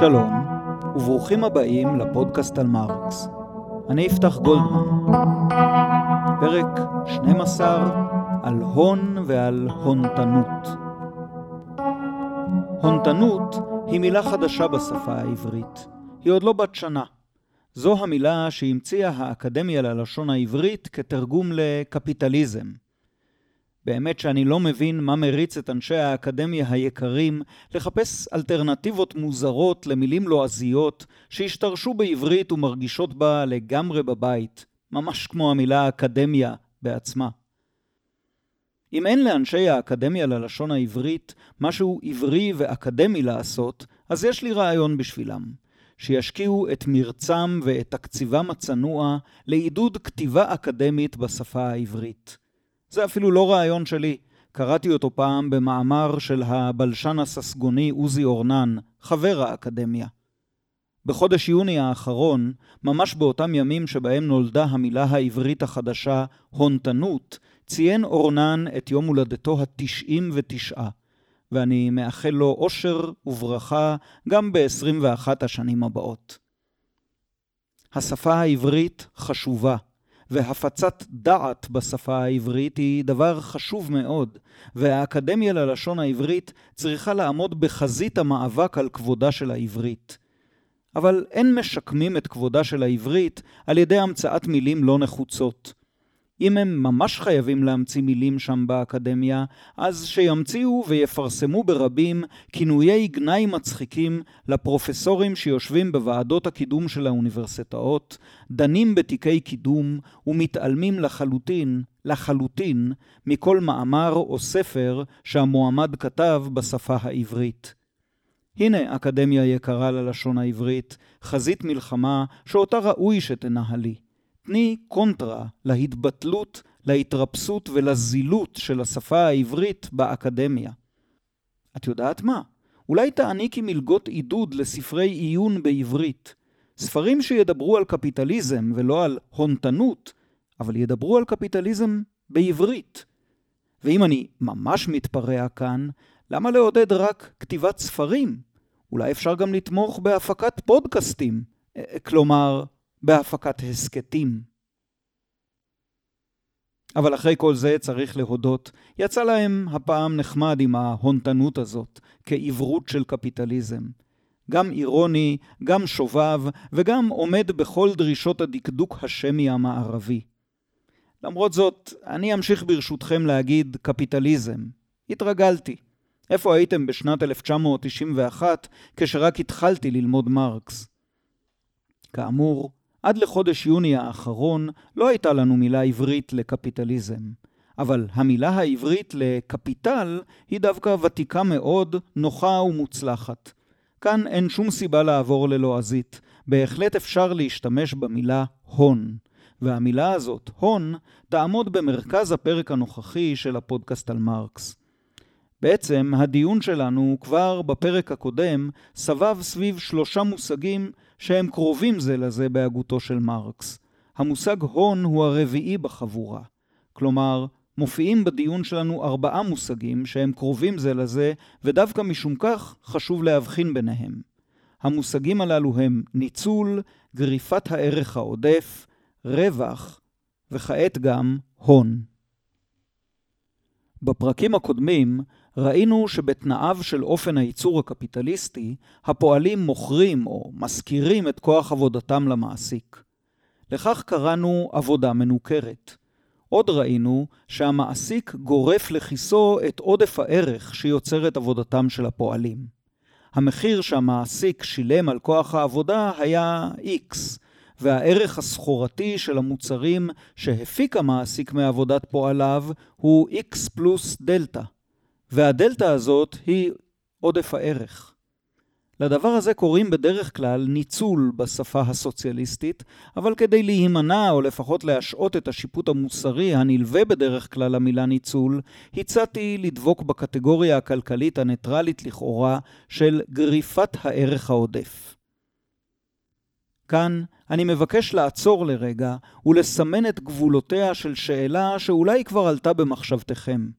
שלום, וברוכים הבאים לפודקאסט על מרקס. אני יפתח גולדמן. פרק 12 על הון ועל הונתנות. הונתנות היא מילה חדשה בשפה העברית. היא עוד לא בת שנה. זו המילה שהמציאה האקדמיה ללשון העברית כתרגום לקפיטליזם. באמת שאני לא מבין מה מריץ את אנשי האקדמיה היקרים לחפש אלטרנטיבות מוזרות למילים לועזיות שהשתרשו בעברית ומרגישות בה לגמרי בבית, ממש כמו המילה אקדמיה בעצמה. אם אין לאנשי האקדמיה ללשון העברית משהו עברי ואקדמי לעשות, אז יש לי רעיון בשבילם. שישקיעו את מרצם ואת תקציבם הצנוע לעידוד כתיבה אקדמית בשפה העברית. זה אפילו לא רעיון שלי. קראתי אותו פעם במאמר של הבלשן הססגוני עוזי אורנן, חבר האקדמיה. בחודש יוני האחרון, ממש באותם ימים שבהם נולדה המילה העברית החדשה הונתנות, ציין אורנן את יום הולדתו התשעים ותשעה, ואני מאחל לו אושר וברכה גם ב-21 השנים הבאות. השפה העברית חשובה, והפצת דעת בשפה העברית היא דבר חשוב מאוד, והאקדמיה ללשון העברית צריכה לעמוד בחזית המאבק על כבודה של העברית. אבל אין משקמים את כבודה של העברית על ידי המצאת מילים לא נחוצות. אם הם ממש חייבים להמציא מילים שם באקדמיה, אז שימציאו ויפרסמו ברבים כינויי גנאי מצחיקים לפרופסורים שיושבים בוועדות הקידום של האוניברסיטאות, דנים בתיקי קידום ומתעלמים לחלוטין, לחלוטין, מכל מאמר או ספר שהמועמד כתב בשפה העברית. הנה אקדמיה יקרה ללשון העברית, חזית מלחמה שאותה ראוי שתנהלי. תני קונטרה להתבטלות, להתרפסות ולזילות של השפה העברית באקדמיה. את יודעת מה? אולי תעניקי מלגות עידוד לספרי עיון בעברית. ספרים שידברו על קפיטליזם ולא על הונתנות, אבל ידברו על קפיטליזם בעברית. ואם אני ממש מתפרע כאן, למה לעודד רק כתיבת ספרים? אולי אפשר גם לתמוך בהפקת פודקאסטים, אה, כלומר, בהפקת הסכתים. אבל אחרי כל זה צריך להודות, יצא להם הפעם נחמד עם ההונתנות הזאת, כעברות של קפיטליזם. גם אירוני, גם שובב, וגם עומד בכל דרישות הדקדוק השמי המערבי. למרות זאת, אני אמשיך ברשותכם להגיד קפיטליזם. התרגלתי. איפה הייתם בשנת 1991, כשרק התחלתי ללמוד מרקס? כאמור, עד לחודש יוני האחרון לא הייתה לנו מילה עברית לקפיטליזם. אבל המילה העברית לקפיטל היא דווקא ותיקה מאוד, נוחה ומוצלחת. כאן אין שום סיבה לעבור ללועזית. בהחלט אפשר להשתמש במילה הון. והמילה הזאת, הון, תעמוד במרכז הפרק הנוכחי של הפודקאסט על מרקס. בעצם, הדיון שלנו כבר בפרק הקודם סבב סביב שלושה מושגים שהם קרובים זה לזה בהגותו של מרקס. המושג הון הוא הרביעי בחבורה. כלומר, מופיעים בדיון שלנו ארבעה מושגים שהם קרובים זה לזה, ודווקא משום כך חשוב להבחין ביניהם. המושגים הללו הם ניצול, גריפת הערך העודף, רווח, וכעת גם הון. בפרקים הקודמים ראינו שבתנאיו של אופן הייצור הקפיטליסטי, הפועלים מוכרים או משכירים את כוח עבודתם למעסיק. לכך קראנו עבודה מנוכרת. עוד ראינו שהמעסיק גורף לכיסו את עודף הערך שיוצר את עבודתם של הפועלים. המחיר שהמעסיק שילם על כוח העבודה היה X, והערך הסחורתי של המוצרים שהפיק המעסיק מעבודת פועליו הוא X פלוס דלתא. והדלתא הזאת היא עודף הערך. לדבר הזה קוראים בדרך כלל ניצול בשפה הסוציאליסטית, אבל כדי להימנע או לפחות להשעות את השיפוט המוסרי הנלווה בדרך כלל למילה ניצול, הצעתי לדבוק בקטגוריה הכלכלית הניטרלית לכאורה של גריפת הערך העודף. כאן אני מבקש לעצור לרגע ולסמן את גבולותיה של שאלה שאולי כבר עלתה במחשבתכם.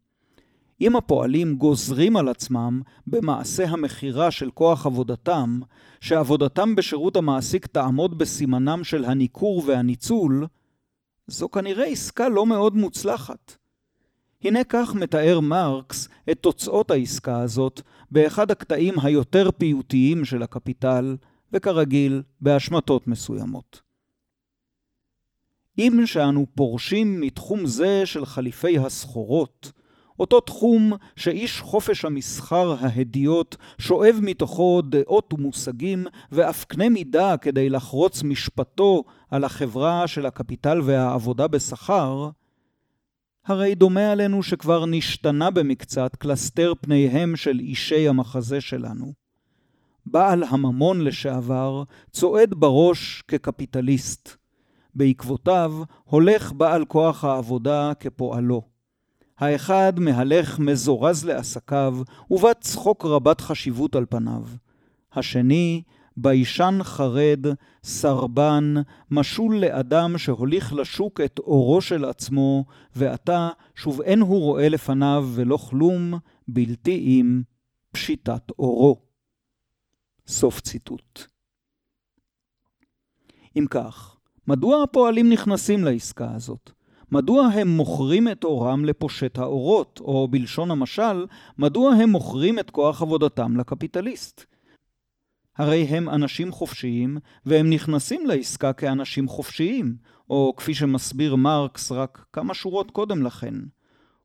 אם הפועלים גוזרים על עצמם במעשה המכירה של כוח עבודתם, שעבודתם בשירות המעסיק תעמוד בסימנם של הניכור והניצול, זו כנראה עסקה לא מאוד מוצלחת. הנה כך מתאר מרקס את תוצאות העסקה הזאת באחד הקטעים היותר פיוטיים של הקפיטל, וכרגיל בהשמטות מסוימות. אם שאנו פורשים מתחום זה של חליפי הסחורות, אותו תחום שאיש חופש המסחר ההדיוט שואב מתוכו דעות ומושגים ואף קנה מידה כדי לחרוץ משפטו על החברה של הקפיטל והעבודה בשכר, הרי דומה עלינו שכבר נשתנה במקצת קלסתר פניהם של אישי המחזה שלנו. בעל הממון לשעבר צועד בראש כקפיטליסט. בעקבותיו הולך בעל כוח העבודה כפועלו. האחד מהלך מזורז לעסקיו, ובת צחוק רבת חשיבות על פניו. השני, ביישן חרד, סרבן, משול לאדם שהוליך לשוק את אורו של עצמו, ועתה שוב אין הוא רואה לפניו ולא כלום, בלתי אם פשיטת אורו. סוף ציטוט. אם כך, מדוע הפועלים נכנסים לעסקה הזאת? מדוע הם מוכרים את אורם לפושט האורות, או בלשון המשל, מדוע הם מוכרים את כוח עבודתם לקפיטליסט? הרי הם אנשים חופשיים, והם נכנסים לעסקה כאנשים חופשיים, או כפי שמסביר מרקס רק כמה שורות קודם לכן,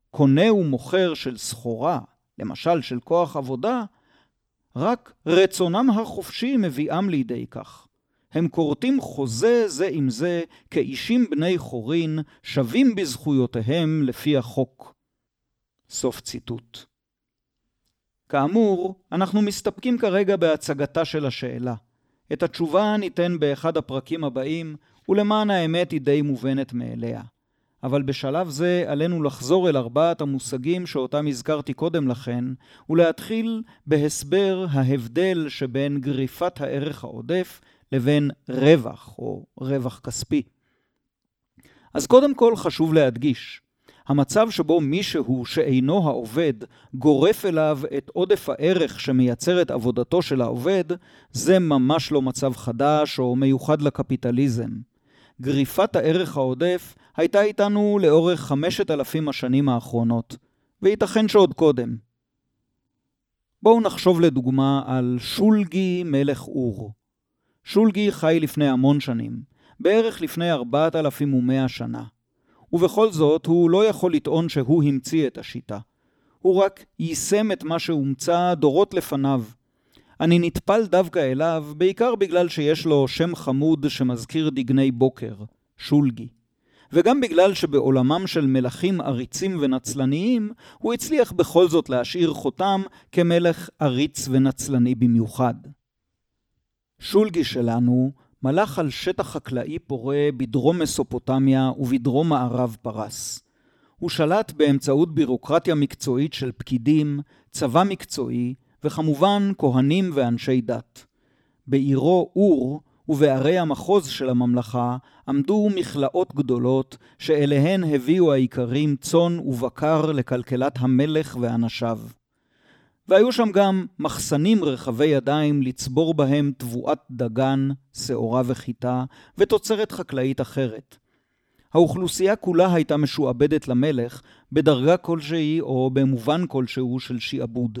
קונה ומוכר של סחורה, למשל של כוח עבודה, רק רצונם החופשי מביאם לידי כך. הם כורתים חוזה זה עם זה כאישים בני חורין, שווים בזכויותיהם לפי החוק. סוף ציטוט. כאמור, אנחנו מסתפקים כרגע בהצגתה של השאלה. את התשובה ניתן באחד הפרקים הבאים, ולמען האמת היא די מובנת מאליה. אבל בשלב זה עלינו לחזור אל ארבעת המושגים שאותם הזכרתי קודם לכן, ולהתחיל בהסבר ההבדל שבין גריפת הערך העודף לבין רווח או רווח כספי. אז קודם כל חשוב להדגיש, המצב שבו מישהו שאינו העובד גורף אליו את עודף הערך שמייצר את עבודתו של העובד, זה ממש לא מצב חדש או מיוחד לקפיטליזם. גריפת הערך העודף הייתה איתנו לאורך חמשת אלפים השנים האחרונות, וייתכן שעוד קודם. בואו נחשוב לדוגמה על שולגי מלך אור. שולגי חי לפני המון שנים, בערך לפני 4,100 שנה. ובכל זאת, הוא לא יכול לטעון שהוא המציא את השיטה. הוא רק יישם את מה שהומצא דורות לפניו. אני נטפל דווקא אליו, בעיקר בגלל שיש לו שם חמוד שמזכיר דגני בוקר, שולגי. וגם בגלל שבעולמם של מלכים עריצים ונצלניים, הוא הצליח בכל זאת להשאיר חותם כמלך עריץ ונצלני במיוחד. שולגי שלנו מלך על שטח חקלאי פורה בדרום מסופוטמיה ובדרום מערב פרס. הוא שלט באמצעות בירוקרטיה מקצועית של פקידים, צבא מקצועי, וכמובן כהנים ואנשי דת. בעירו אור ובערי המחוז של הממלכה עמדו מכלאות גדולות, שאליהן הביאו האיכרים צאן ובקר לכלכלת המלך ואנשיו. והיו שם גם מחסנים רחבי ידיים לצבור בהם תבואת דגן, שעורה וחיטה, ותוצרת חקלאית אחרת. האוכלוסייה כולה הייתה משועבדת למלך בדרגה כלשהי או במובן כלשהו של שעבוד,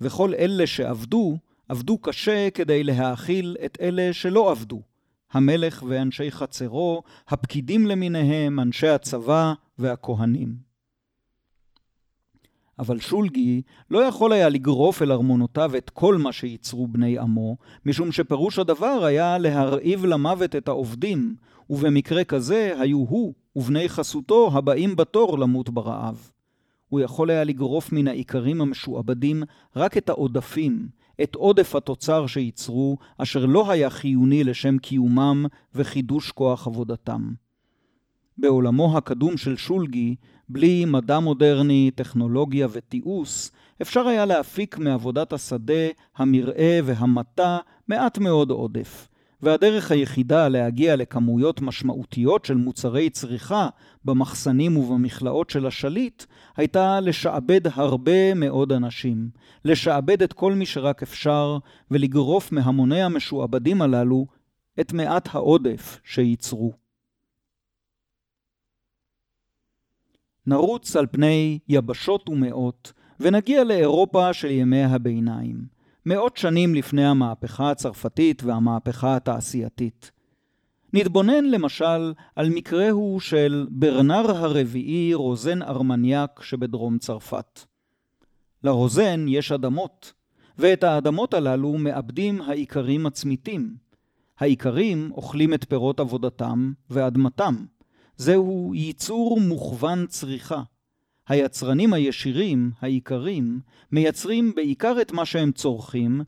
וכל אלה שעבדו, עבדו קשה כדי להאכיל את אלה שלא עבדו, המלך ואנשי חצרו, הפקידים למיניהם, אנשי הצבא והכהנים. אבל שולגי לא יכול היה לגרוף אל ארמונותיו את כל מה שייצרו בני עמו, משום שפירוש הדבר היה להרעיב למוות את העובדים, ובמקרה כזה היו הוא ובני חסותו הבאים בתור למות ברעב. הוא יכול היה לגרוף מן האיכרים המשועבדים רק את העודפים, את עודף התוצר שייצרו, אשר לא היה חיוני לשם קיומם וחידוש כוח עבודתם. בעולמו הקדום של שולגי, בלי מדע מודרני, טכנולוגיה ותיעוש, אפשר היה להפיק מעבודת השדה, המרעה והמטע מעט מאוד עודף, והדרך היחידה להגיע לכמויות משמעותיות של מוצרי צריכה במחסנים ובמכלאות של השליט, הייתה לשעבד הרבה מאוד אנשים, לשעבד את כל מי שרק אפשר, ולגרוף מהמוני המשועבדים הללו את מעט העודף שייצרו. נרוץ על פני יבשות ומאות, ונגיע לאירופה של ימי הביניים. מאות שנים לפני המהפכה הצרפתית והמהפכה התעשייתית. נתבונן למשל על מקרהו של ברנר הרביעי רוזן ארמניאק שבדרום צרפת. לרוזן יש אדמות, ואת האדמות הללו מאבדים האיכרים הצמיתים. האיכרים אוכלים את פירות עבודתם ואדמתם. זהו ייצור מוכוון צריכה. היצרנים הישירים, העיקרים, מייצרים בעיקר את מה שהם צורכים,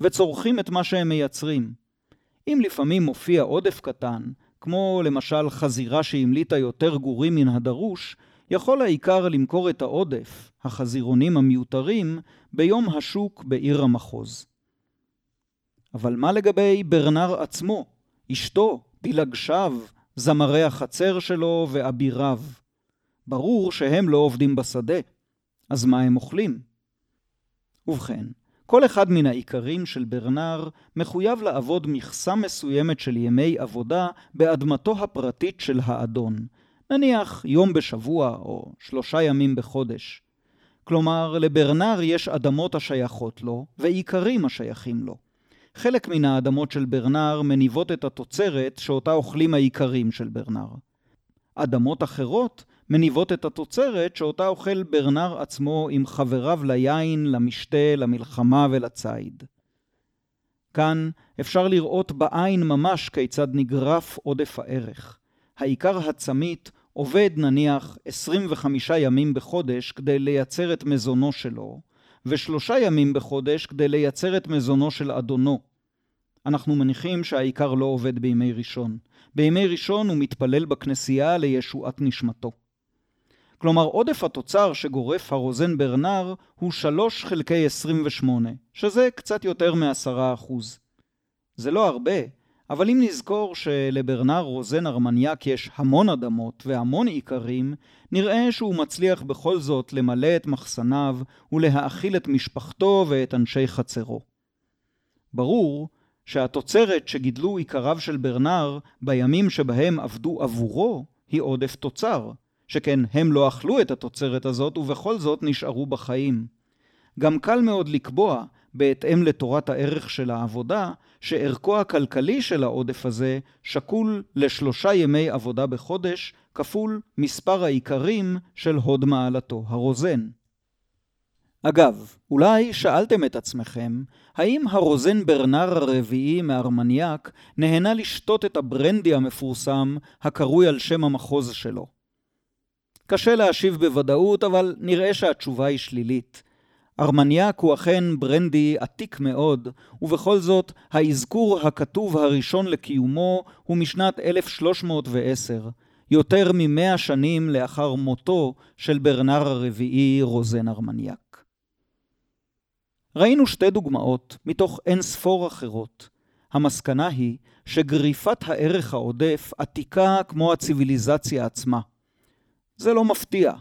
וצורכים את מה שהם מייצרים. אם לפעמים מופיע עודף קטן, כמו למשל חזירה שהמליטה יותר גורים מן הדרוש, יכול העיקר למכור את העודף, החזירונים המיותרים, ביום השוק בעיר המחוז. אבל מה לגבי ברנר עצמו, אשתו, פילגשיו, זמרי החצר שלו ואביריו? ברור שהם לא עובדים בשדה, אז מה הם אוכלים? ובכן, כל אחד מן העיקרים של ברנר מחויב לעבוד מכסה מסוימת של ימי עבודה באדמתו הפרטית של האדון, נניח יום בשבוע או שלושה ימים בחודש. כלומר, לברנר יש אדמות השייכות לו ועיקרים השייכים לו. חלק מן האדמות של ברנר מניבות את התוצרת שאותה אוכלים העיקרים של ברנר. אדמות אחרות מניבות את התוצרת שאותה אוכל ברנר עצמו עם חבריו ליין, למשתה, למלחמה ולציד. כאן אפשר לראות בעין ממש כיצד נגרף עודף הערך. העיקר הצמית עובד נניח 25 ימים בחודש כדי לייצר את מזונו שלו, ושלושה ימים בחודש כדי לייצר את מזונו של אדונו. אנחנו מניחים שהעיקר לא עובד בימי ראשון. בימי ראשון הוא מתפלל בכנסייה לישועת נשמתו. כלומר עודף התוצר שגורף הרוזן ברנר הוא 3 חלקי 28, שזה קצת יותר מ-10%. זה לא הרבה, אבל אם נזכור שלברנר רוזן ארמניאק יש המון אדמות והמון עיקרים, נראה שהוא מצליח בכל זאת למלא את מחסניו ולהאכיל את משפחתו ואת אנשי חצרו. ברור שהתוצרת שגידלו עיקריו של ברנר בימים שבהם עבדו עבורו היא עודף תוצר, שכן הם לא אכלו את התוצרת הזאת ובכל זאת נשארו בחיים. גם קל מאוד לקבוע, בהתאם לתורת הערך של העבודה, שערכו הכלכלי של העודף הזה שקול לשלושה ימי עבודה בחודש, כפול מספר העיקרים של הוד מעלתו, הרוזן. אגב, אולי שאלתם את עצמכם, האם הרוזן ברנר הרביעי מארמניאק נהנה לשתות את הברנדי המפורסם הקרוי על שם המחוז שלו? קשה להשיב בוודאות, אבל נראה שהתשובה היא שלילית. ארמניאק הוא אכן ברנדי עתיק מאוד, ובכל זאת האזכור הכתוב הראשון לקיומו הוא משנת 1310, יותר ממאה שנים לאחר מותו של ברנר הרביעי רוזן ארמניאק. ראינו שתי דוגמאות מתוך אין ספור אחרות. המסקנה היא שגריפת הערך העודף עתיקה כמו הציוויליזציה עצמה. זה לא מפתיע.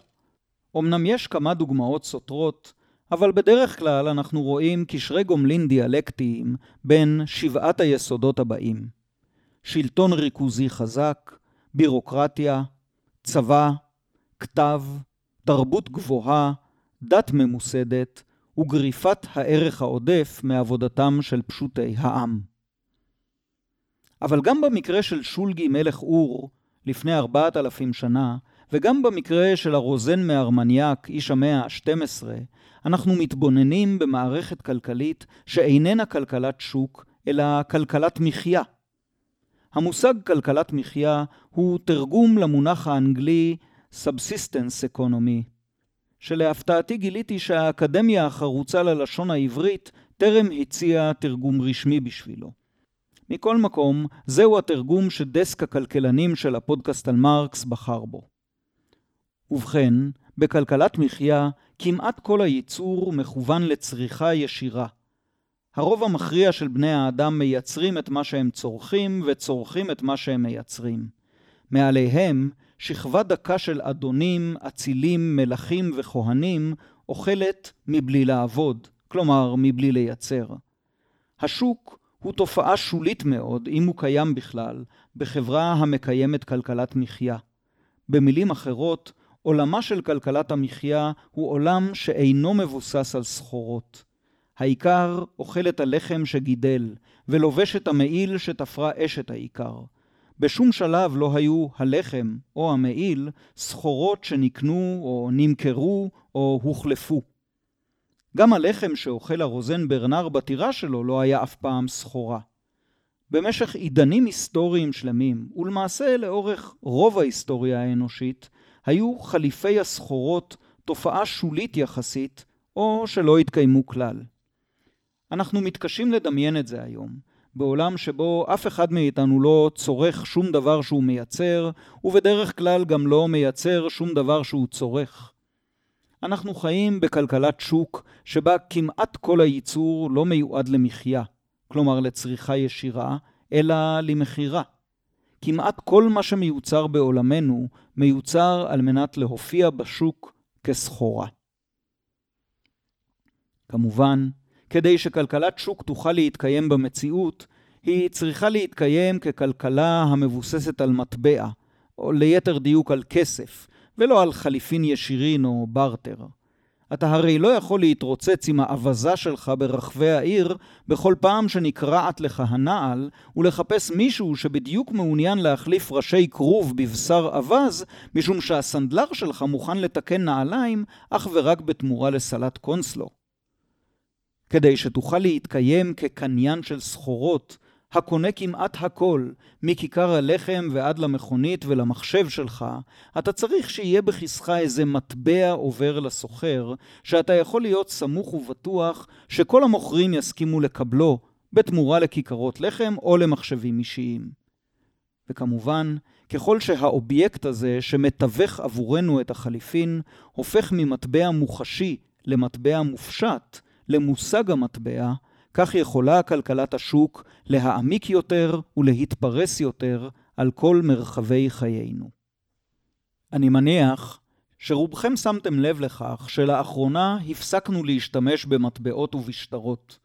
אמנם יש כמה דוגמאות סותרות, אבל בדרך כלל אנחנו רואים קשרי גומלין דיאלקטיים בין שבעת היסודות הבאים: שלטון ריכוזי חזק, בירוקרטיה, צבא, כתב, תרבות גבוהה, דת ממוסדת וגריפת הערך העודף מעבודתם של פשוטי העם. אבל גם במקרה של שולגי מלך אור, לפני ארבעת אלפים שנה, וגם במקרה של הרוזן מארמניאק, איש המאה ה-12, אנחנו מתבוננים במערכת כלכלית שאיננה כלכלת שוק, אלא כלכלת מחיה. המושג כלכלת מחיה הוא תרגום למונח האנגלי Subsistence Economy, שלהפתעתי גיליתי שהאקדמיה החרוצה ללשון העברית טרם הציעה תרגום רשמי בשבילו. מכל מקום, זהו התרגום שדסק הכלכלנים של הפודקאסט על מרקס בחר בו. ובכן, בכלכלת מחיה כמעט כל הייצור מכוון לצריכה ישירה. הרוב המכריע של בני האדם מייצרים את מה שהם צורכים וצורכים את מה שהם מייצרים. מעליהם, שכבה דקה של אדונים, אצילים, מלכים וכהנים אוכלת מבלי לעבוד, כלומר מבלי לייצר. השוק הוא תופעה שולית מאוד, אם הוא קיים בכלל, בחברה המקיימת כלכלת מחיה. במילים אחרות, עולמה של כלכלת המחיה הוא עולם שאינו מבוסס על סחורות. העיקר אוכל את הלחם שגידל, ולובש את המעיל שתפרה אשת העיקר. בשום שלב לא היו הלחם או המעיל סחורות שנקנו או נמכרו או הוחלפו. גם הלחם שאוכל הרוזן ברנר בטירה שלו לא היה אף פעם סחורה. במשך עידנים היסטוריים שלמים, ולמעשה לאורך רוב ההיסטוריה האנושית, היו חליפי הסחורות תופעה שולית יחסית, או שלא התקיימו כלל. אנחנו מתקשים לדמיין את זה היום, בעולם שבו אף אחד מאיתנו לא צורך שום דבר שהוא מייצר, ובדרך כלל גם לא מייצר שום דבר שהוא צורך. אנחנו חיים בכלכלת שוק שבה כמעט כל הייצור לא מיועד למחיה, כלומר לצריכה ישירה, אלא למכירה. כמעט כל מה שמיוצר בעולמנו מיוצר על מנת להופיע בשוק כסחורה. כמובן, כדי שכלכלת שוק תוכל להתקיים במציאות, היא צריכה להתקיים ככלכלה המבוססת על מטבע, או ליתר דיוק על כסף, ולא על חליפין ישירין או ברטר. אתה הרי לא יכול להתרוצץ עם האווזה שלך ברחבי העיר בכל פעם שנקרעת לך הנעל, ולחפש מישהו שבדיוק מעוניין להחליף ראשי כרוב בבשר אווז, משום שהסנדלר שלך מוכן לתקן נעליים אך ורק בתמורה לסלט קונסלו. כדי שתוכל להתקיים כקניין של סחורות, הקונה כמעט הכל, מכיכר הלחם ועד למכונית ולמחשב שלך, אתה צריך שיהיה בכיסך איזה מטבע עובר לסוחר, שאתה יכול להיות סמוך ובטוח שכל המוכרים יסכימו לקבלו, בתמורה לכיכרות לחם או למחשבים אישיים. וכמובן, ככל שהאובייקט הזה שמתווך עבורנו את החליפין, הופך ממטבע מוחשי למטבע מופשט, למושג המטבע, כך יכולה כלכלת השוק להעמיק יותר ולהתפרס יותר על כל מרחבי חיינו. אני מניח שרובכם שמתם לב לכך שלאחרונה הפסקנו להשתמש במטבעות ובשטרות.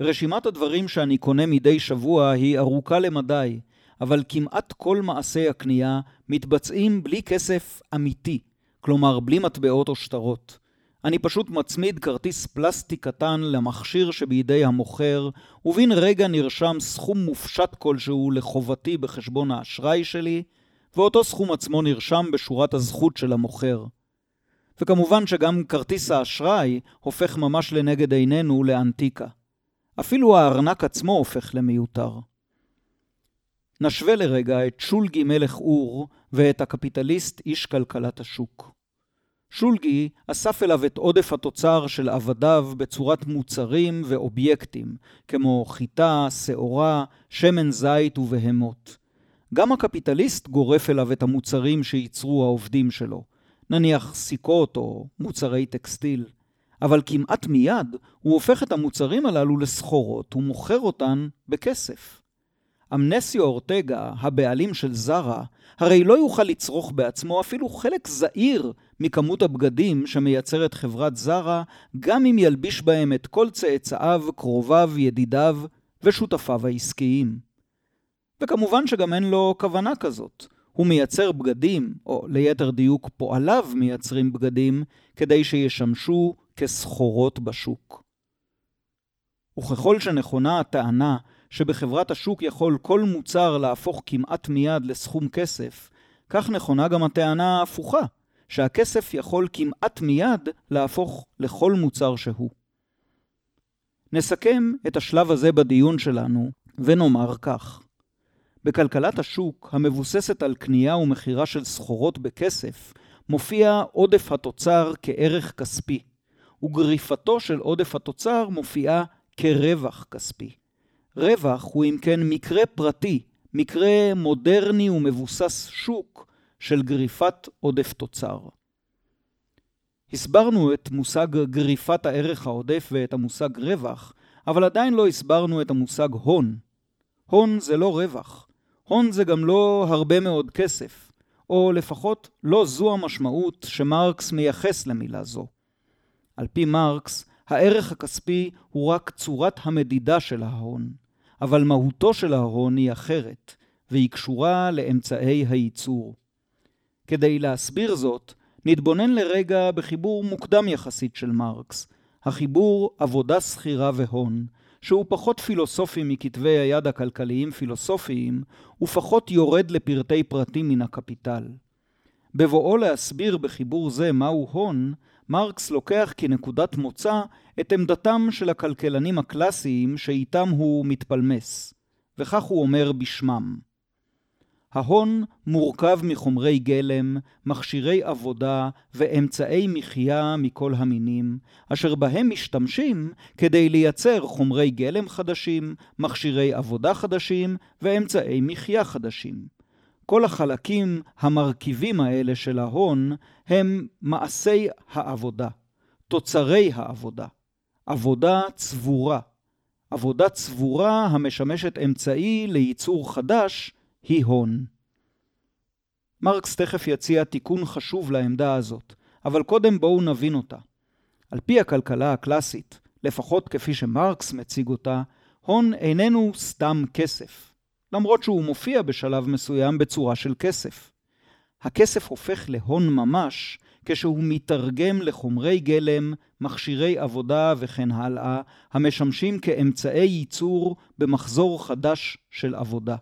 רשימת הדברים שאני קונה מדי שבוע היא ארוכה למדי, אבל כמעט כל מעשי הקנייה מתבצעים בלי כסף אמיתי, כלומר בלי מטבעות או שטרות. אני פשוט מצמיד כרטיס פלסטיק קטן למכשיר שבידי המוכר, ובן רגע נרשם סכום מופשט כלשהו לחובתי בחשבון האשראי שלי, ואותו סכום עצמו נרשם בשורת הזכות של המוכר. וכמובן שגם כרטיס האשראי הופך ממש לנגד עינינו לאנטיקה. אפילו הארנק עצמו הופך למיותר. נשווה לרגע את שולגי מלך אור ואת הקפיטליסט איש כלכלת השוק. שולגי אסף אליו את עודף התוצר של עבדיו בצורת מוצרים ואובייקטים, כמו חיטה, שעורה, שמן זית ובהמות. גם הקפיטליסט גורף אליו את המוצרים שייצרו העובדים שלו, נניח סיכות או מוצרי טקסטיל. אבל כמעט מיד הוא הופך את המוצרים הללו לסחורות ומוכר אותן בכסף. אמנסיו אורטגה, הבעלים של זרה, הרי לא יוכל לצרוך בעצמו אפילו חלק זעיר מכמות הבגדים שמייצרת חברת זרה, גם אם ילביש בהם את כל צאצאיו, קרוביו, ידידיו ושותפיו העסקיים. וכמובן שגם אין לו כוונה כזאת. הוא מייצר בגדים, או ליתר דיוק פועליו מייצרים בגדים, כדי שישמשו כסחורות בשוק. וככל שנכונה הטענה שבחברת השוק יכול כל מוצר להפוך כמעט מיד לסכום כסף, כך נכונה גם הטענה ההפוכה, שהכסף יכול כמעט מיד להפוך לכל מוצר שהוא. נסכם את השלב הזה בדיון שלנו ונאמר כך: בכלכלת השוק, המבוססת על קנייה ומכירה של סחורות בכסף, מופיע עודף התוצר כערך כספי, וגריפתו של עודף התוצר מופיעה כרווח כספי. רווח הוא אם כן מקרה פרטי, מקרה מודרני ומבוסס שוק של גריפת עודף תוצר. הסברנו את מושג גריפת הערך העודף ואת המושג רווח, אבל עדיין לא הסברנו את המושג הון. הון זה לא רווח. הון זה גם לא הרבה מאוד כסף, או לפחות לא זו המשמעות שמרקס מייחס למילה זו. על פי מרקס, הערך הכספי הוא רק צורת המדידה של ההון, אבל מהותו של ההון היא אחרת, והיא קשורה לאמצעי הייצור. כדי להסביר זאת, נתבונן לרגע בחיבור מוקדם יחסית של מרקס, החיבור עבודה שכירה והון, שהוא פחות פילוסופי מכתבי היד הכלכליים פילוסופיים, ופחות יורד לפרטי פרטים מן הקפיטל. בבואו להסביר בחיבור זה מהו הון, מרקס לוקח כנקודת מוצא את עמדתם של הכלכלנים הקלאסיים שאיתם הוא מתפלמס, וכך הוא אומר בשמם: ההון מורכב מחומרי גלם, מכשירי עבודה ואמצעי מחיה מכל המינים, אשר בהם משתמשים כדי לייצר חומרי גלם חדשים, מכשירי עבודה חדשים ואמצעי מחיה חדשים. כל החלקים המרכיבים האלה של ההון הם מעשי העבודה, תוצרי העבודה, עבודה צבורה. עבודה צבורה המשמשת אמצעי לייצור חדש היא הון. מרקס תכף יציע תיקון חשוב לעמדה הזאת, אבל קודם בואו נבין אותה. על פי הכלכלה הקלאסית, לפחות כפי שמרקס מציג אותה, הון איננו סתם כסף, למרות שהוא מופיע בשלב מסוים בצורה של כסף. הכסף הופך להון ממש כשהוא מתרגם לחומרי גלם, מכשירי עבודה וכן הלאה, המשמשים כאמצעי ייצור במחזור חדש של עבודה.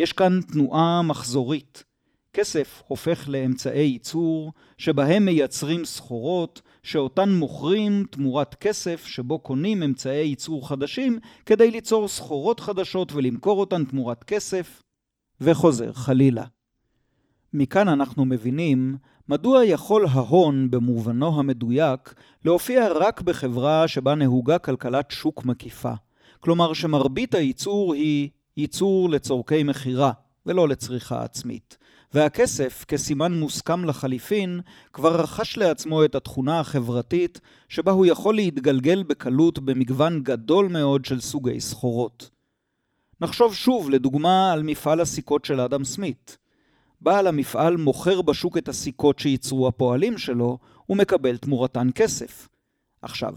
יש כאן תנועה מחזורית. כסף הופך לאמצעי ייצור, שבהם מייצרים סחורות, שאותן מוכרים תמורת כסף שבו קונים אמצעי ייצור חדשים, כדי ליצור סחורות חדשות ולמכור אותן תמורת כסף, וחוזר חלילה. מכאן אנחנו מבינים מדוע יכול ההון במובנו המדויק להופיע רק בחברה שבה נהוגה כלכלת שוק מקיפה. כלומר שמרבית הייצור היא ייצור לצורכי מכירה ולא לצריכה עצמית. והכסף, כסימן מוסכם לחליפין, כבר רכש לעצמו את התכונה החברתית שבה הוא יכול להתגלגל בקלות במגוון גדול מאוד של סוגי סחורות. נחשוב שוב לדוגמה על מפעל הסיכות של אדם סמית. בעל המפעל מוכר בשוק את הסיכות שייצרו הפועלים שלו ומקבל תמורתן כסף. עכשיו,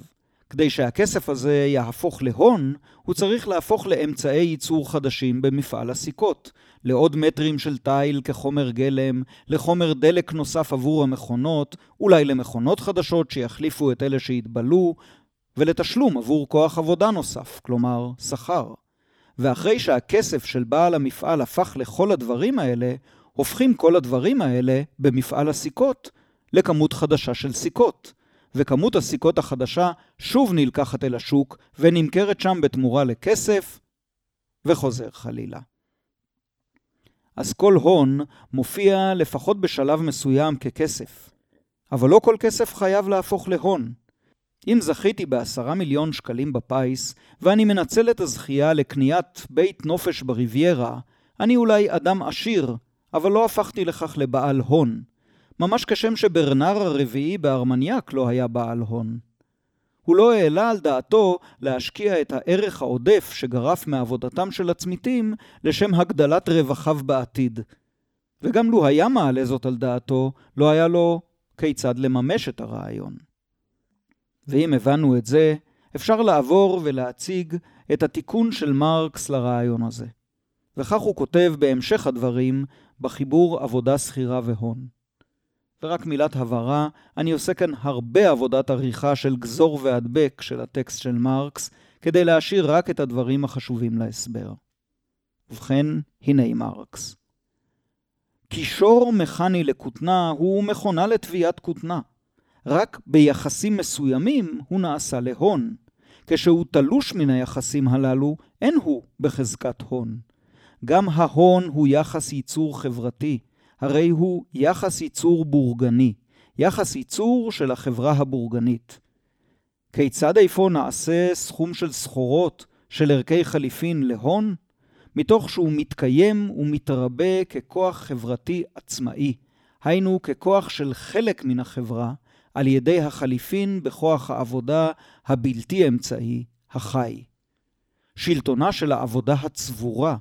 כדי שהכסף הזה יהפוך להון, הוא צריך להפוך לאמצעי ייצור חדשים במפעל הסיכות, לעוד מטרים של תיל כחומר גלם, לחומר דלק נוסף עבור המכונות, אולי למכונות חדשות שיחליפו את אלה שהתבלו, ולתשלום עבור כוח עבודה נוסף, כלומר שכר. ואחרי שהכסף של בעל המפעל הפך לכל הדברים האלה, הופכים כל הדברים האלה במפעל הסיכות לכמות חדשה של סיכות. וכמות הסיכות החדשה שוב נלקחת אל השוק ונמכרת שם בתמורה לכסף, וחוזר חלילה. אז כל הון מופיע לפחות בשלב מסוים ככסף, אבל לא כל כסף חייב להפוך להון. אם זכיתי בעשרה מיליון שקלים בפיס, ואני מנצל את הזכייה לקניית בית נופש בריביירה, אני אולי אדם עשיר, אבל לא הפכתי לכך לבעל הון. ממש כשם שברנר הרביעי בארמניאק לא היה בעל הון. הוא לא העלה על דעתו להשקיע את הערך העודף שגרף מעבודתם של הצמיתים לשם הגדלת רווחיו בעתיד. וגם לו היה מעלה זאת על דעתו, לא היה לו כיצד לממש את הרעיון. ואם הבנו את זה, אפשר לעבור ולהציג את התיקון של מרקס לרעיון הזה. וכך הוא כותב בהמשך הדברים בחיבור עבודה שכירה והון. ורק מילת הבהרה, אני עושה כאן הרבה עבודת עריכה של גזור והדבק של הטקסט של מרקס, כדי להשאיר רק את הדברים החשובים להסבר. ובכן, הנה מרקס. קישור מכני לכותנה הוא מכונה לתביעת כותנה. רק ביחסים מסוימים הוא נעשה להון. כשהוא תלוש מן היחסים הללו, אין הוא בחזקת הון. גם ההון הוא יחס ייצור חברתי, הרי הוא יחס ייצור בורגני, יחס ייצור של החברה הבורגנית. כיצד אפוא נעשה סכום של סחורות של ערכי חליפין להון? מתוך שהוא מתקיים ומתרבה ככוח חברתי עצמאי, היינו ככוח של חלק מן החברה, על ידי החליפין בכוח העבודה הבלתי אמצעי, החי. שלטונה של העבודה הצבורה,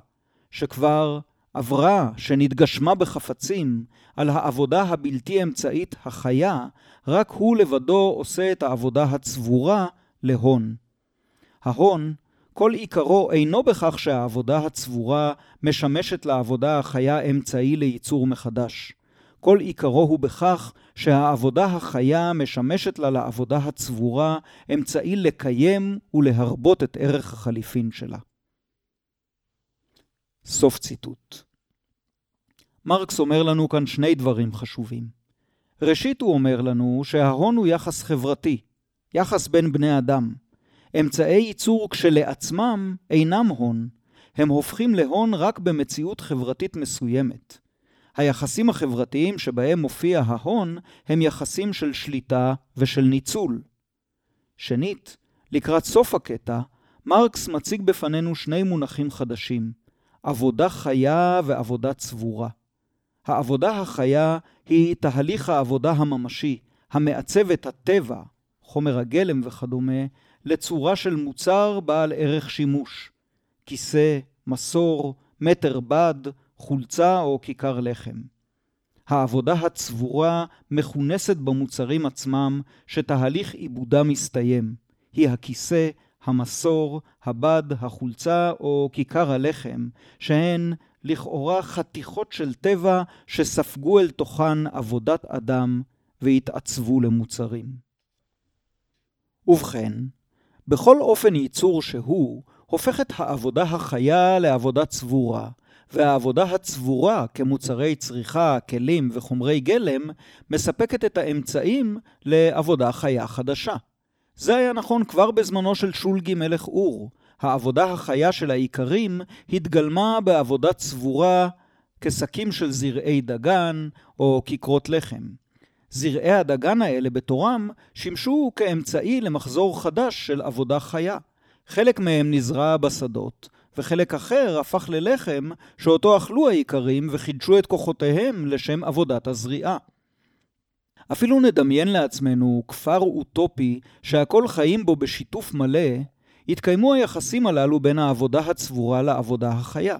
שכבר עברה, שנתגשמה בחפצים, על העבודה הבלתי אמצעית החיה, רק הוא לבדו עושה את העבודה הצבורה להון. ההון, כל עיקרו אינו בכך שהעבודה הצבורה משמשת לעבודה החיה אמצעי לייצור מחדש. כל עיקרו הוא בכך שהעבודה החיה משמשת לה לעבודה הצבורה אמצעי לקיים ולהרבות את ערך החליפין שלה. סוף ציטוט. מרקס אומר לנו כאן שני דברים חשובים. ראשית הוא אומר לנו שההון הוא יחס חברתי, יחס בין בני אדם. אמצעי ייצור כשלעצמם אינם הון, הם הופכים להון רק במציאות חברתית מסוימת. היחסים החברתיים שבהם מופיע ההון הם יחסים של שליטה ושל ניצול. שנית, לקראת סוף הקטע, מרקס מציג בפנינו שני מונחים חדשים, עבודה חיה ועבודה צבורה. העבודה החיה היא תהליך העבודה הממשי, המעצב את הטבע, חומר הגלם וכדומה, לצורה של מוצר בעל ערך שימוש. כיסא, מסור, מטר בד, חולצה או כיכר לחם. העבודה הצבורה מכונסת במוצרים עצמם שתהליך עיבודם מסתיים. היא הכיסא, המסור, הבד, החולצה או כיכר הלחם, שהן לכאורה חתיכות של טבע שספגו אל תוכן עבודת אדם והתעצבו למוצרים. ובכן, בכל אופן ייצור שהוא, הופכת העבודה החיה לעבודה צבורה, והעבודה הצבורה כמוצרי צריכה, כלים וחומרי גלם, מספקת את האמצעים לעבודה חיה חדשה. זה היה נכון כבר בזמנו של שולגי מלך אור. העבודה החיה של האיכרים התגלמה בעבודה צבורה כשקים של זרעי דגן או כיכרות לחם. זרעי הדגן האלה בתורם שימשו כאמצעי למחזור חדש של עבודה חיה. חלק מהם נזרע בשדות, וחלק אחר הפך ללחם שאותו אכלו האיכרים וחידשו את כוחותיהם לשם עבודת הזריעה. אפילו נדמיין לעצמנו כפר אוטופי שהכל חיים בו בשיתוף מלא, יתקיימו היחסים הללו בין העבודה הצבורה לעבודה החיה.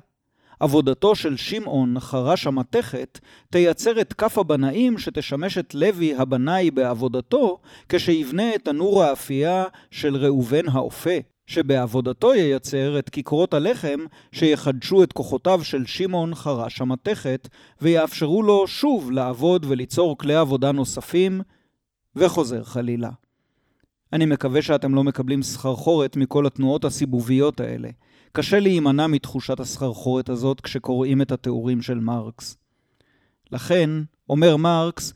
עבודתו של שמעון, חרש המתכת, תייצר את כף הבנאים שתשמש את לוי הבנאי בעבודתו, כשיבנה את תנור האפייה של ראובן האופה, שבעבודתו ייצר את כיכרות הלחם שיחדשו את כוחותיו של שמעון חרש המתכת, ויאפשרו לו שוב לעבוד וליצור כלי עבודה נוספים, וחוזר חלילה. אני מקווה שאתם לא מקבלים סחרחורת מכל התנועות הסיבוביות האלה. קשה להימנע מתחושת הסחרחורת הזאת כשקוראים את התיאורים של מרקס. לכן, אומר מרקס,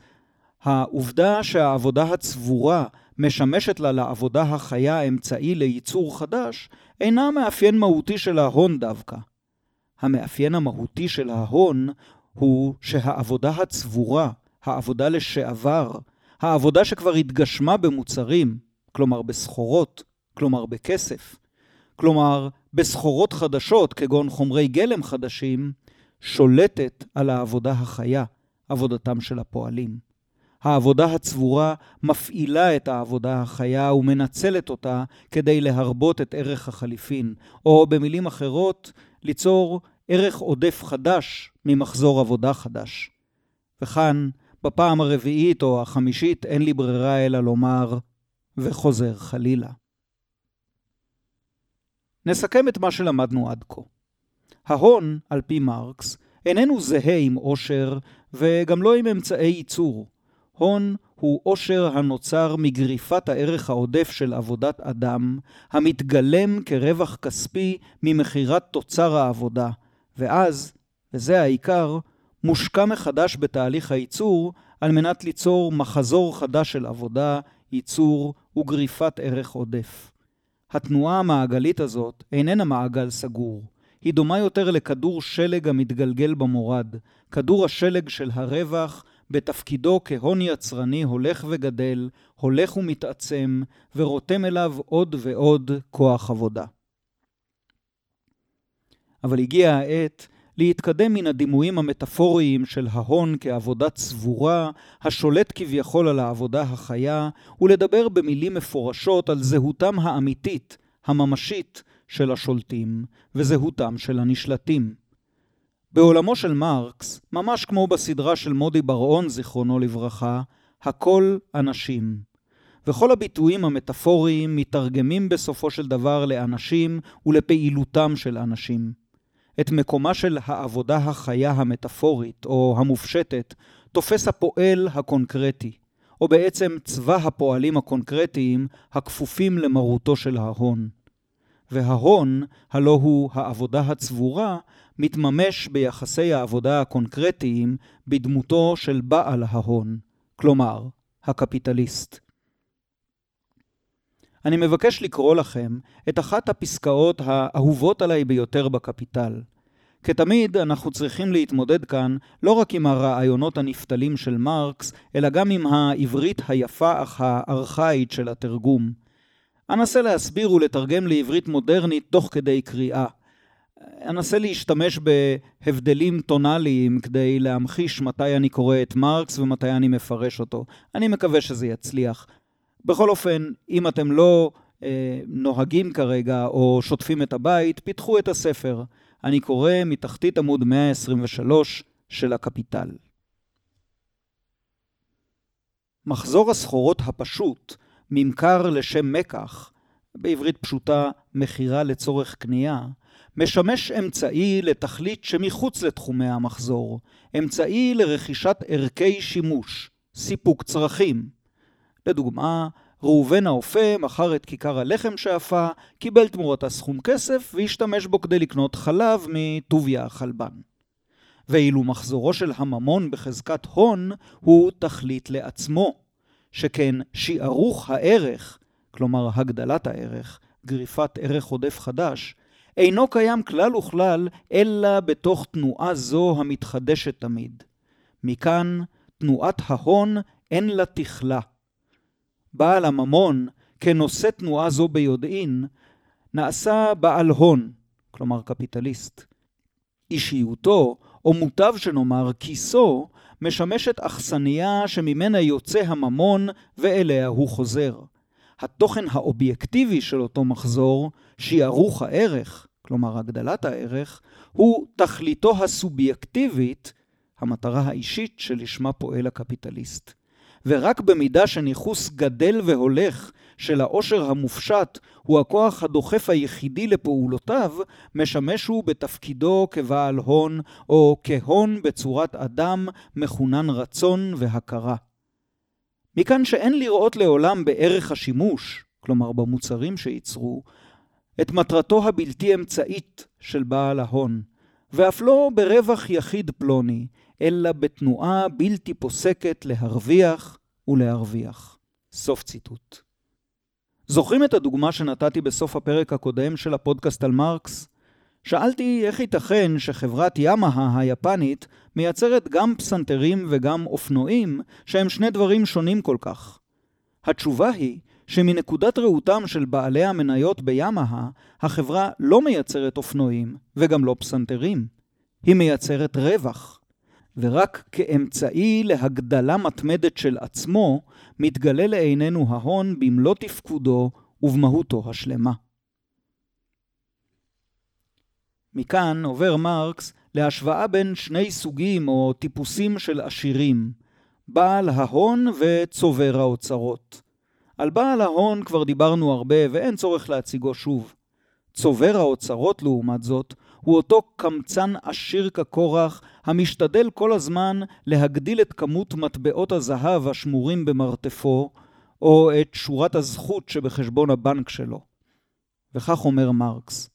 העובדה שהעבודה הצבורה משמשת לה לעבודה החיה אמצעי לייצור חדש, אינה מאפיין מהותי של ההון דווקא. המאפיין המהותי של ההון הוא שהעבודה הצבורה, העבודה לשעבר, העבודה שכבר התגשמה במוצרים, כלומר בסחורות, כלומר בכסף, כלומר בסחורות חדשות כגון חומרי גלם חדשים, שולטת על העבודה החיה, עבודתם של הפועלים. העבודה הצבורה מפעילה את העבודה החיה ומנצלת אותה כדי להרבות את ערך החליפין, או במילים אחרות, ליצור ערך עודף חדש ממחזור עבודה חדש. וכאן, בפעם הרביעית או החמישית, אין לי ברירה אלא לומר, וחוזר חלילה. נסכם את מה שלמדנו עד כה. ההון, על פי מרקס, איננו זהה עם עושר וגם לא עם אמצעי ייצור. הון הוא עושר הנוצר מגריפת הערך העודף של עבודת אדם, המתגלם כרווח כספי ממכירת תוצר העבודה, ואז, וזה העיקר, מושקע מחדש בתהליך הייצור על מנת ליצור מחזור חדש של עבודה, ייצור וגריפת ערך עודף. התנועה המעגלית הזאת איננה מעגל סגור. היא דומה יותר לכדור שלג המתגלגל במורד, כדור השלג של הרווח בתפקידו כהון יצרני הולך וגדל, הולך ומתעצם, ורותם אליו עוד ועוד כוח עבודה. אבל הגיעה העת להתקדם מן הדימויים המטאפוריים של ההון כעבודה צבורה, השולט כביכול על העבודה החיה, ולדבר במילים מפורשות על זהותם האמיתית, הממשית, של השולטים וזהותם של הנשלטים. בעולמו של מרקס, ממש כמו בסדרה של מודי בר-און, זיכרונו לברכה, הכל אנשים. וכל הביטויים המטאפוריים מתרגמים בסופו של דבר לאנשים ולפעילותם של אנשים. את מקומה של העבודה החיה המטאפורית או המופשטת תופס הפועל הקונקרטי, או בעצם צבא הפועלים הקונקרטיים הכפופים למרותו של ההון. וההון, הלא הוא העבודה הצבורה, מתממש ביחסי העבודה הקונקרטיים בדמותו של בעל ההון, כלומר, הקפיטליסט. אני מבקש לקרוא לכם את אחת הפסקאות האהובות עליי ביותר בקפיטל. כתמיד אנחנו צריכים להתמודד כאן לא רק עם הרעיונות הנפתלים של מרקס, אלא גם עם העברית היפה אך הארכאית של התרגום. אנסה להסביר ולתרגם לעברית מודרנית תוך כדי קריאה. אנסה להשתמש בהבדלים טונאליים כדי להמחיש מתי אני קורא את מרקס ומתי אני מפרש אותו. אני מקווה שזה יצליח. בכל אופן, אם אתם לא אה, נוהגים כרגע או שוטפים את הבית, פיתחו את הספר. אני קורא מתחתית עמוד 123 של הקפיטל. מחזור הסחורות הפשוט, ממכר לשם מקח, בעברית פשוטה מכירה לצורך קנייה, משמש אמצעי לתכלית שמחוץ לתחומי המחזור, אמצעי לרכישת ערכי שימוש, סיפוק צרכים. לדוגמה, ראובן האופה מכר את כיכר הלחם שאפה, קיבל תמורתה סכום כסף והשתמש בו כדי לקנות חלב מטוביה החלבן. ואילו מחזורו של הממון בחזקת הון הוא תכלית לעצמו, שכן שערוך הערך, כלומר הגדלת הערך, גריפת ערך עודף חדש, אינו קיים כלל וכלל אלא בתוך תנועה זו המתחדשת תמיד. מכאן תנועת ההון אין לה תכלה. בעל הממון, כנושא תנועה זו ביודעין, נעשה בעל הון, כלומר קפיטליסט. אישיותו, או מוטב שנאמר כיסו, משמשת אכסניה שממנה יוצא הממון ואליה הוא חוזר. התוכן האובייקטיבי של אותו מחזור, שערוך הערך, כלומר הגדלת הערך, הוא תכליתו הסובייקטיבית, המטרה האישית שלשמה פועל הקפיטליסט. ורק במידה שניכוס גדל והולך של העושר המופשט הוא הכוח הדוחף היחידי לפעולותיו, משמש הוא בתפקידו כבעל הון, או כהון בצורת אדם מחונן רצון והכרה. מכאן שאין לראות לעולם בערך השימוש, כלומר במוצרים שייצרו, את מטרתו הבלתי אמצעית של בעל ההון, ואף לא ברווח יחיד פלוני, אלא בתנועה בלתי פוסקת להרוויח ולהרוויח. סוף ציטוט. זוכרים את הדוגמה שנתתי בסוף הפרק הקודם של הפודקאסט על מרקס? שאלתי איך ייתכן שחברת ימאה היפנית מייצרת גם פסנתרים וגם אופנועים, שהם שני דברים שונים כל כך. התשובה היא שמנקודת ראותם של בעלי המניות בימאה, החברה לא מייצרת אופנועים וגם לא פסנתרים. היא מייצרת רווח. ורק כאמצעי להגדלה מתמדת של עצמו, מתגלה לעינינו ההון במלוא תפקודו ובמהותו השלמה. מכאן עובר מרקס להשוואה בין שני סוגים או טיפוסים של עשירים, בעל ההון וצובר האוצרות. על בעל ההון כבר דיברנו הרבה ואין צורך להציגו שוב. צובר האוצרות, לעומת זאת, הוא אותו קמצן עשיר כקורח, המשתדל כל הזמן להגדיל את כמות מטבעות הזהב השמורים במרתפו, או את שורת הזכות שבחשבון הבנק שלו. וכך אומר מרקס: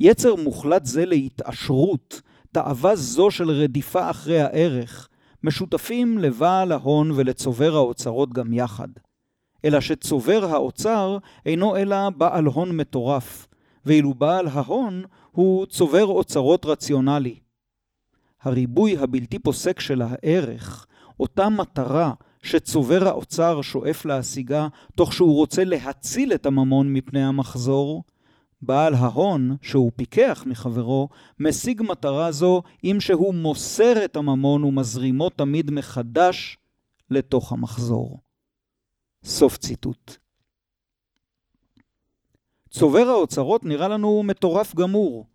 יצר מוחלט זה להתעשרות, תאווה זו של רדיפה אחרי הערך, משותפים לבעל ההון ולצובר האוצרות גם יחד. אלא שצובר האוצר אינו אלא בעל הון מטורף, ואילו בעל ההון הוא צובר אוצרות רציונלי. הריבוי הבלתי פוסק של הערך, אותה מטרה שצובר האוצר שואף להשיגה, תוך שהוא רוצה להציל את הממון מפני המחזור, בעל ההון, שהוא פיקח מחברו, משיג מטרה זו אם שהוא מוסר את הממון ומזרימו תמיד מחדש לתוך המחזור. סוף ציטוט. צובר האוצרות נראה לנו מטורף גמור.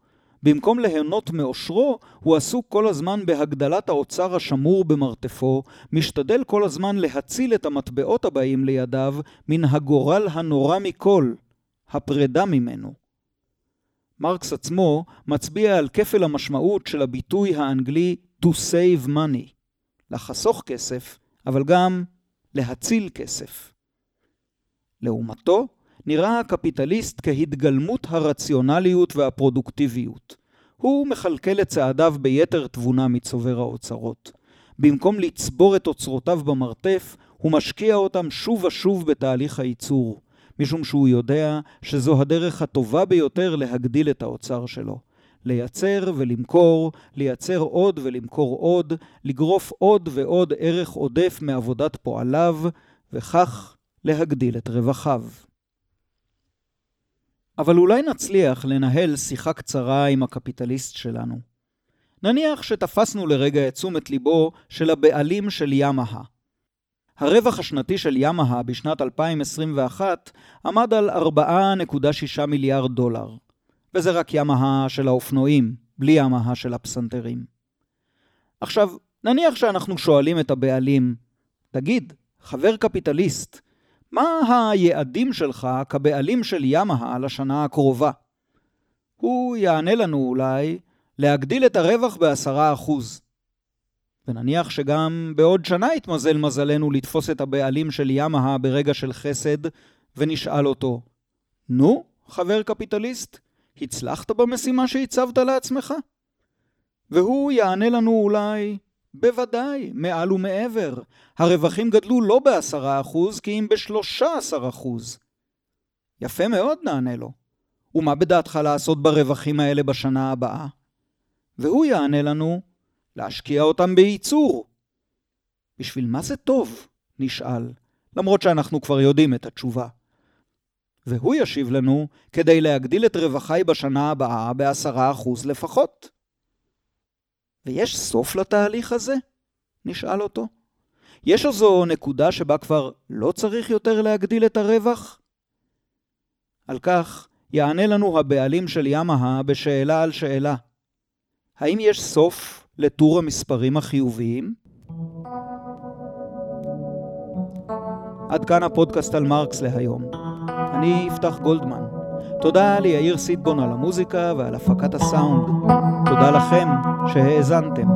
במקום ליהנות מאושרו, הוא עסוק כל הזמן בהגדלת האוצר השמור במרתפו, משתדל כל הזמן להציל את המטבעות הבאים לידיו מן הגורל הנורא מכל, הפרידה ממנו. מרקס עצמו מצביע על כפל המשמעות של הביטוי האנגלי to save money, לחסוך כסף, אבל גם להציל כסף. לעומתו, נראה הקפיטליסט כהתגלמות הרציונליות והפרודוקטיביות. הוא מכלכל את צעדיו ביתר תבונה מצובר האוצרות. במקום לצבור את אוצרותיו במרתף, הוא משקיע אותם שוב ושוב בתהליך הייצור, משום שהוא יודע שזו הדרך הטובה ביותר להגדיל את האוצר שלו. לייצר ולמכור, לייצר עוד ולמכור עוד, לגרוף עוד ועוד ערך עודף מעבודת פועליו, וכך להגדיל את רווחיו. אבל אולי נצליח לנהל שיחה קצרה עם הקפיטליסט שלנו. נניח שתפסנו לרגע את תשומת ליבו של הבעלים של ימאה. הרווח השנתי של ימאה בשנת 2021 עמד על 4.6 מיליארד דולר. וזה רק ימאה של האופנועים, בלי ימאה של הפסנתרים. עכשיו, נניח שאנחנו שואלים את הבעלים, תגיד, חבר קפיטליסט, מה היעדים שלך כבעלים של ימאה לשנה הקרובה? הוא יענה לנו אולי להגדיל את הרווח בעשרה אחוז. ונניח שגם בעוד שנה יתמזל מזלנו לתפוס את הבעלים של ימאה ברגע של חסד, ונשאל אותו, נו, חבר קפיטליסט, הצלחת במשימה שהצבת לעצמך? והוא יענה לנו אולי, בוודאי, מעל ומעבר. הרווחים גדלו לא בעשרה אחוז, כי אם בשלושה עשר אחוז. יפה מאוד, נענה לו. ומה בדעתך לעשות ברווחים האלה בשנה הבאה? והוא יענה לנו, להשקיע אותם בייצור. בשביל מה זה טוב? נשאל, למרות שאנחנו כבר יודעים את התשובה. והוא ישיב לנו, כדי להגדיל את רווחי בשנה הבאה בעשרה אחוז לפחות. ויש סוף לתהליך הזה? נשאל אותו. יש איזו נקודה שבה כבר לא צריך יותר להגדיל את הרווח? על כך יענה לנו הבעלים של ימאה בשאלה על שאלה. האם יש סוף לטור המספרים החיוביים? עד כאן הפודקאסט על מרקס להיום. אני יפתח גולדמן. תודה ליאיר סיטבון על המוזיקה ועל הפקת הסאונד. תודה לכם שהאזנתם.